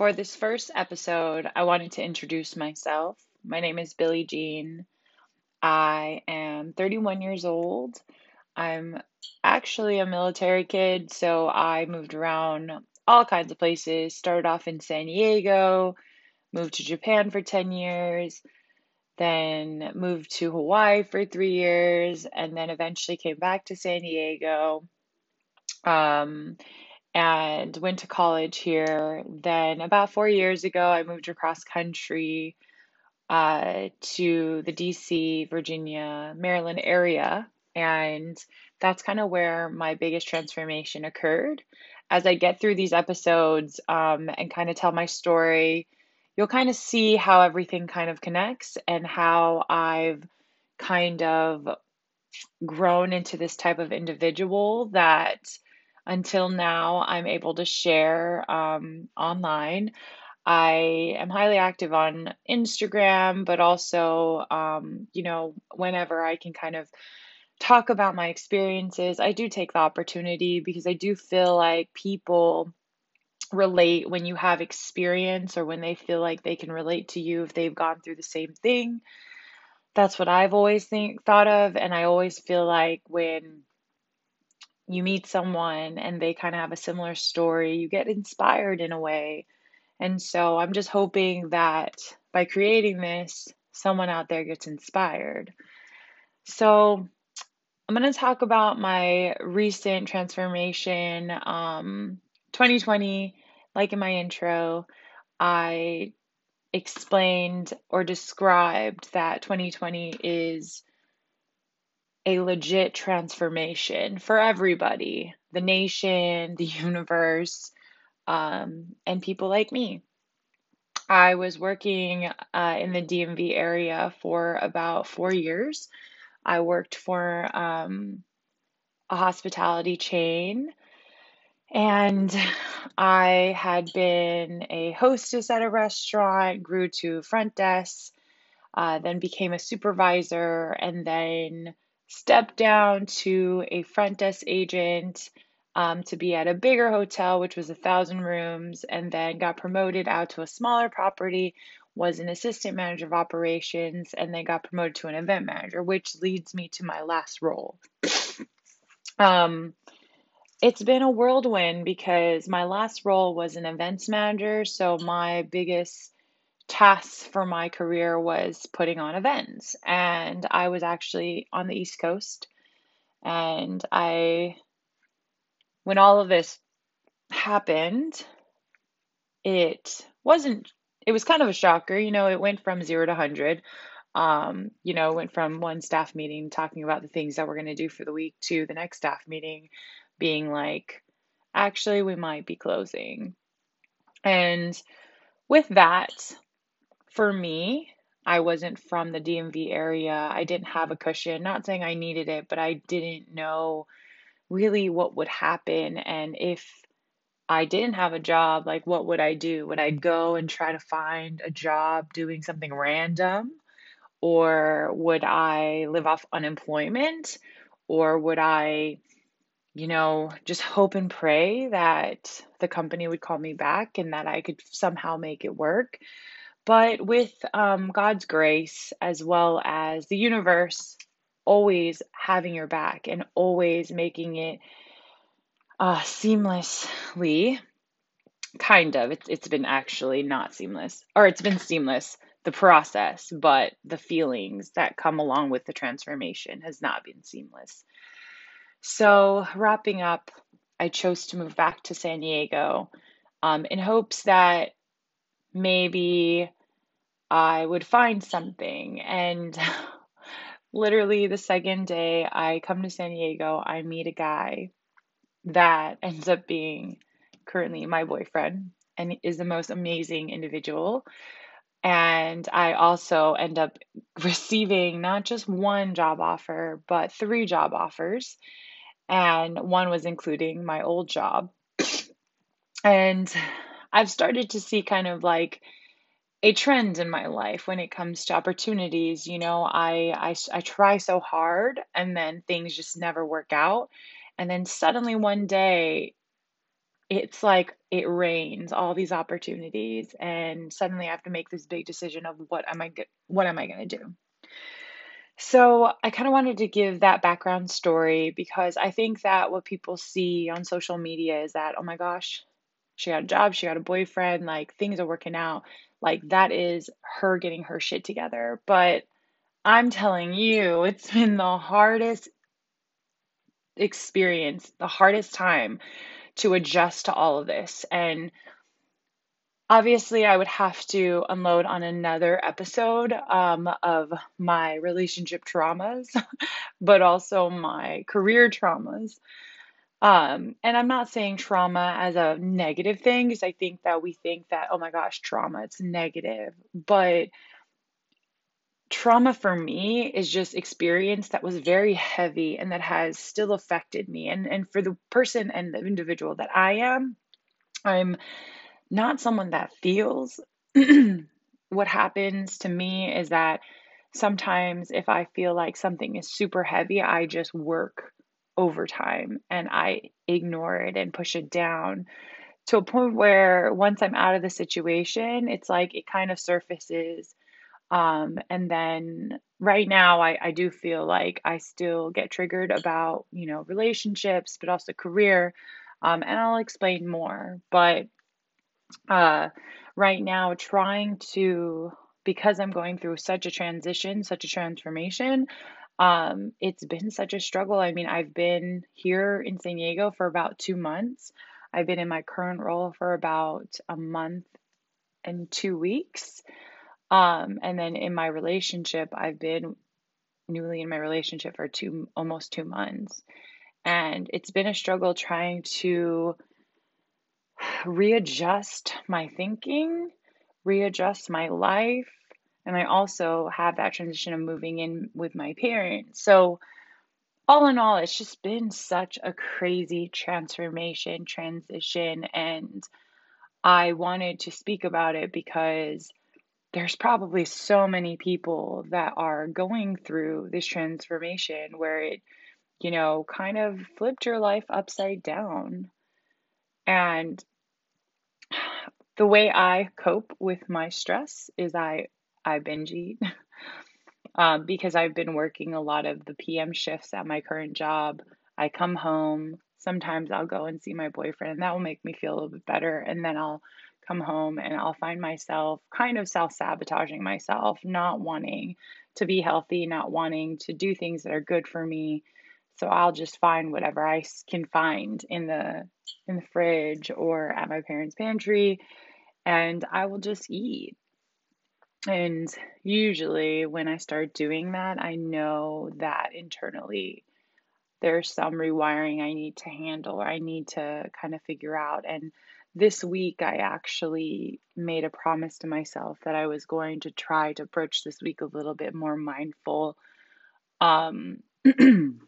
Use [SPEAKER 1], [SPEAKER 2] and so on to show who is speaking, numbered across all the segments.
[SPEAKER 1] For this first episode, I wanted to introduce myself. My name is Billie Jean. I am 31 years old. I'm actually a military kid, so I moved around all kinds of places. Started off in San Diego, moved to Japan for 10 years, then moved to Hawaii for three years, and then eventually came back to San Diego. Um, and went to college here. Then, about four years ago, I moved across country uh, to the DC, Virginia, Maryland area. And that's kind of where my biggest transformation occurred. As I get through these episodes um, and kind of tell my story, you'll kind of see how everything kind of connects and how I've kind of grown into this type of individual that until now I'm able to share um, online. I am highly active on Instagram, but also, um, you know, whenever I can kind of talk about my experiences, I do take the opportunity because I do feel like people relate when you have experience or when they feel like they can relate to you if they've gone through the same thing. That's what I've always think thought of and I always feel like when you meet someone and they kind of have a similar story, you get inspired in a way. And so I'm just hoping that by creating this, someone out there gets inspired. So I'm going to talk about my recent transformation. Um, 2020, like in my intro, I explained or described that 2020 is a legit transformation for everybody the nation, the universe, um, and people like me. I was working uh, in the DMV area for about four years. I worked for um, a hospitality chain, and I had been a hostess at a restaurant, grew to front desk, uh, then became a supervisor, and then stepped down to a front desk agent um, to be at a bigger hotel, which was a thousand rooms, and then got promoted out to a smaller property, was an assistant manager of operations, and then got promoted to an event manager, which leads me to my last role. um, it's been a whirlwind because my last role was an events manager, so my biggest tasks for my career was putting on events. And I was actually on the East Coast. And I, when all of this happened, it wasn't, it was kind of a shocker. You know, it went from zero to 100. Um, you know, went from one staff meeting talking about the things that we're going to do for the week to the next staff meeting being like, actually, we might be closing. And with that, for me, I wasn't from the DMV area. I didn't have a cushion. Not saying I needed it, but I didn't know really what would happen. And if I didn't have a job, like what would I do? Would I mm-hmm. go and try to find a job doing something random? Or would I live off unemployment? Or would I, you know, just hope and pray that the company would call me back and that I could somehow make it work? But with um, God's grace, as well as the universe always having your back and always making it uh, seamlessly, kind of, it's, it's been actually not seamless, or it's been seamless, the process, but the feelings that come along with the transformation has not been seamless. So, wrapping up, I chose to move back to San Diego um, in hopes that maybe I would find something. And literally, the second day I come to San Diego, I meet a guy that ends up being currently my boyfriend and is the most amazing individual. And I also end up receiving not just one job offer, but three job offers. And one was including my old job. And I've started to see kind of like a trend in my life when it comes to opportunities. You know, I, I, I try so hard and then things just never work out. And then suddenly one day, it's like it rains all these opportunities and suddenly I have to make this big decision of what am I what am I going to do. So, I kind of wanted to give that background story because I think that what people see on social media is that, oh my gosh, she got a job, she got a boyfriend, like things are working out. Like that is her getting her shit together. But I'm telling you, it's been the hardest experience, the hardest time to adjust to all of this. And obviously, I would have to unload on another episode um, of my relationship traumas, but also my career traumas. Um, and I'm not saying trauma as a negative thing because I think that we think that, oh my gosh, trauma, it's negative. But trauma for me is just experience that was very heavy and that has still affected me. And and for the person and the individual that I am, I'm not someone that feels. what happens to me is that sometimes if I feel like something is super heavy, I just work overtime and I ignore it and push it down to a point where once I'm out of the situation, it's like it kind of surfaces um, and then right now, I, I do feel like I still get triggered about, you know, relationships, but also career. Um, and I'll explain more. But uh, right now, trying to, because I'm going through such a transition, such a transformation, um, it's been such a struggle. I mean, I've been here in San Diego for about two months. I've been in my current role for about a month and two weeks. Um, and then in my relationship, I've been newly in my relationship for two almost two months. And it's been a struggle trying to readjust my thinking, readjust my life. And I also have that transition of moving in with my parents. So, all in all, it's just been such a crazy transformation, transition. And I wanted to speak about it because there's probably so many people that are going through this transformation where it, you know, kind of flipped your life upside down. And the way I cope with my stress is I I binge eat um, because I've been working a lot of the PM shifts at my current job. I come home. Sometimes I'll go and see my boyfriend, and that will make me feel a little bit better. And then I'll come home and I'll find myself kind of self sabotaging myself, not wanting to be healthy, not wanting to do things that are good for me. So I'll just find whatever I can find in the in the fridge or at my parents' pantry and I will just eat. And usually when I start doing that, I know that internally there's some rewiring I need to handle or I need to kind of figure out and this week I actually made a promise to myself that I was going to try to approach this week a little bit more mindful. Um, and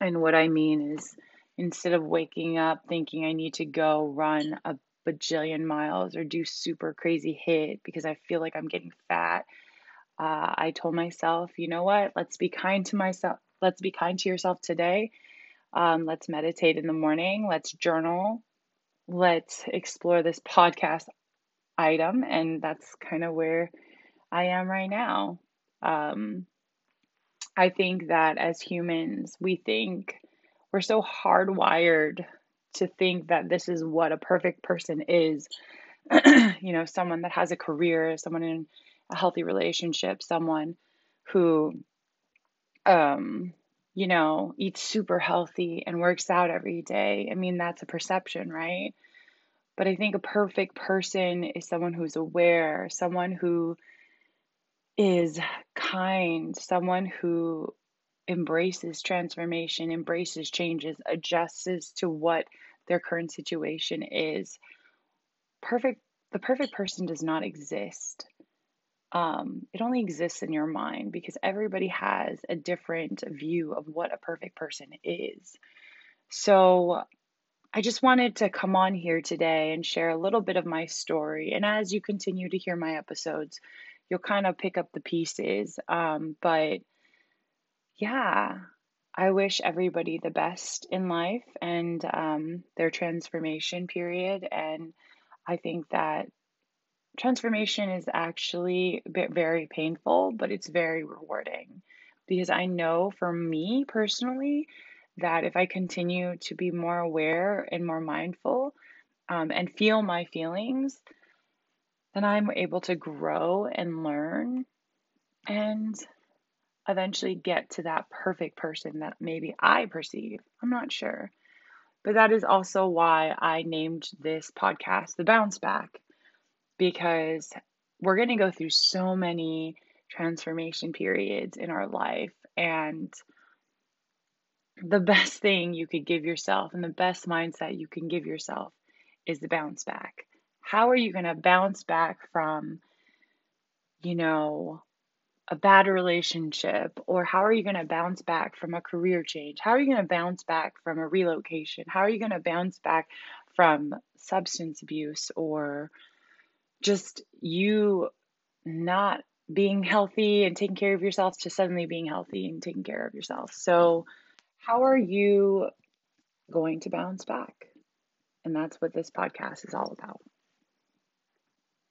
[SPEAKER 1] what I mean is, instead of waking up thinking I need to go run a bajillion miles or do super crazy HIIT because I feel like I'm getting fat, uh, I told myself, you know what? Let's be kind to myself. Let's be kind to yourself today. Um, let's meditate in the morning. Let's journal let's explore this podcast item. And that's kind of where I am right now. Um, I think that as humans, we think we're so hardwired to think that this is what a perfect person is. you know, someone that has a career, someone in a healthy relationship, someone who um you know, eats super healthy and works out every day. I mean, that's a perception, right? But I think a perfect person is someone who's aware, someone who is kind, someone who embraces transformation, embraces changes, adjusts to what their current situation is. Perfect the perfect person does not exist um, it only exists in your mind because everybody has a different view of what a perfect person is. So, I just wanted to come on here today and share a little bit of my story. And as you continue to hear my episodes, you'll kind of pick up the pieces. Um, but yeah, I wish everybody the best in life and um, their transformation period. And I think that transformation is actually very painful, but it's very rewarding. Because I know for me personally that if I continue to be more aware and more mindful um, and feel my feelings, then I'm able to grow and learn. And eventually get to that perfect person that maybe I perceive. I'm not sure. But that is also why I named this podcast The Bounce Back because we're going to go through so many transformation periods in our life and the best thing you could give yourself and the best mindset you can give yourself is the bounce back. How are you going to bounce back from, you know, a bad relationship? Or how are you going to bounce back from a career change? How are you going to bounce back from a relocation? How are you going to bounce back from substance abuse or just you not being healthy and taking care of yourself to suddenly being healthy and taking care of yourself? So, how are you going to bounce back? And that's what this podcast is all about.